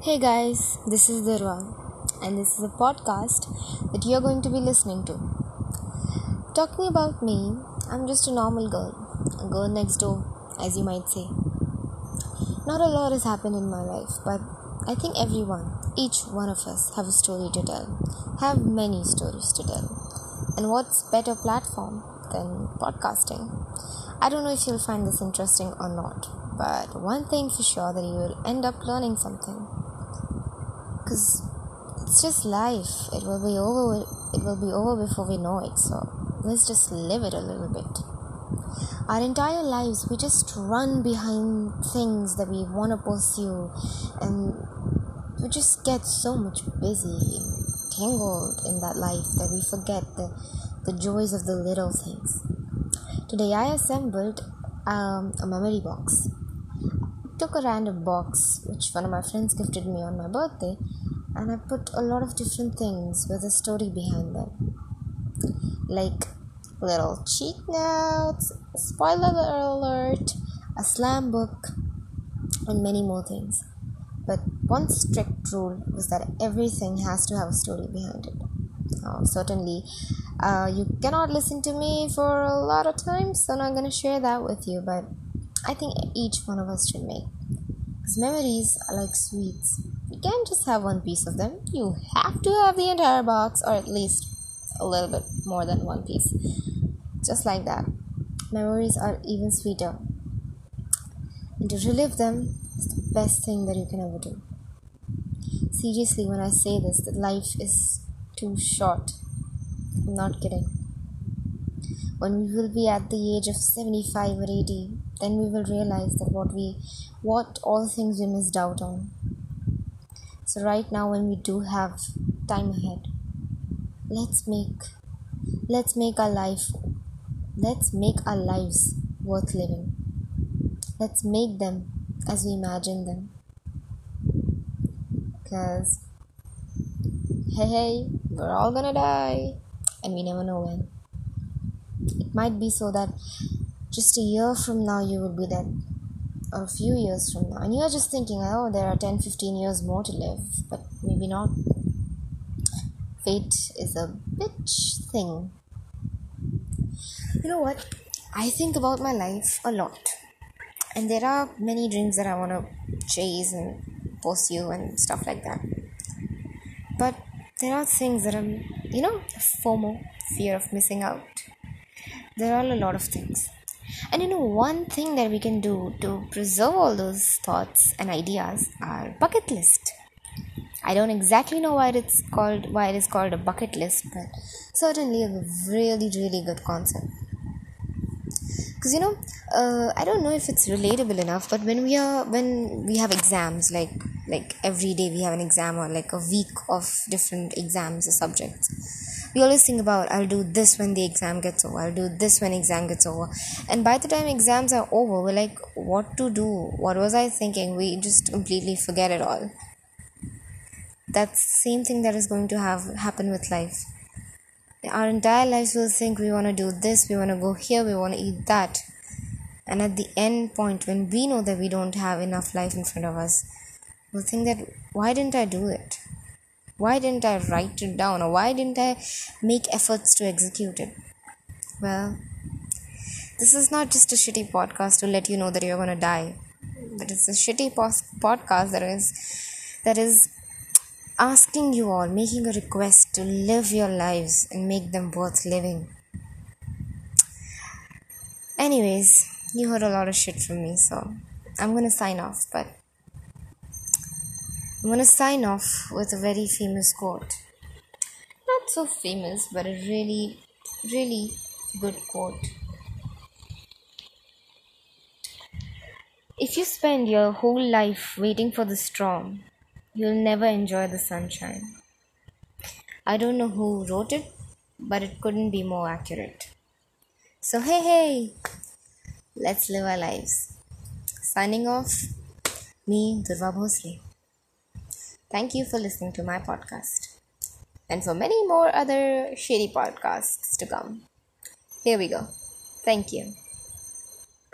Hey guys, this is Durva, and this is a podcast that you're going to be listening to. Talking about me, I'm just a normal girl, a girl next door, as you might say. Not a lot has happened in my life, but I think everyone, each one of us, have a story to tell, have many stories to tell. And what's better platform than podcasting? I don't know if you'll find this interesting or not, but one thing for sure that you will end up learning something because it's just life. It will be over it will be over before we know it so let's just live it a little bit. Our entire lives we just run behind things that we want to pursue and we just get so much busy tangled in that life that we forget the, the joys of the little things. Today i assembled um, a memory box. I took a random box which one of my friends gifted me on my birthday and I put a lot of different things with a story behind them. Like little cheat notes, spoiler alert, a slam book, and many more things. But one strict rule was that everything has to have a story behind it. Uh, certainly, uh, you cannot listen to me for a lot of times, so I'm not going to share that with you, but I think each one of us should make. Because memories are like sweets you can't just have one piece of them. You have to have the entire box, or at least a little bit more than one piece. Just like that. Memories are even sweeter. And to relive them is the best thing that you can ever do. Seriously, when I say this, that life is too short. I'm not kidding. When we will be at the age of 75 or 80, then we will realize that what we, what all things we missed out on right now, when we do have time ahead, let's make let's make our life let's make our lives worth living. Let's make them as we imagine them. Because hey hey, we're all gonna die and we never know when. It might be so that just a year from now you will be dead a few years from now. And you're just thinking oh there are 10 15 years more to live but maybe not. Fate is a bitch thing. You know what? I think about my life a lot. And there are many dreams that i want to chase and pursue and stuff like that. But there are things that i'm you know fomo fear of missing out. There are a lot of things and you know, one thing that we can do to preserve all those thoughts and ideas are bucket list. I don't exactly know why it's called why it is called a bucket list, but certainly a really really good concept. Because you know, uh, I don't know if it's relatable enough, but when we are when we have exams, like like every day we have an exam or like a week of different exams or subjects we always think about i'll do this when the exam gets over i'll do this when exam gets over. And by the time exams are over we're like what to do? What was i thinking? We just completely forget it all. That's the same thing that is going to have happen with life. Our entire lives will think we want to do this we want to go here we want to eat that. And at the end point when we know that we don't have enough life in front of us we'll think that why didn't i do it why didn't I write it down or why didn't I make efforts to execute it? Well, this is not just a shitty podcast to let you know that you're going to die, but it's a shitty pos- podcast that is that is asking you all, making a request to live your lives and make them worth living. Anyways, you heard a lot of shit from me, so I'm gonna sign off, but I'm going to sign off with a very famous quote. Not so famous, but a really, really good quote. If you spend your whole life waiting for the storm, you'll never enjoy the sunshine. I don't know who wrote it, but it couldn't be more accurate. So, hey, hey, let's live our lives. Signing off, me, Durva Bhosle. Thank you for listening to my podcast. And for many more other shady podcasts to come. Here we go. Thank you.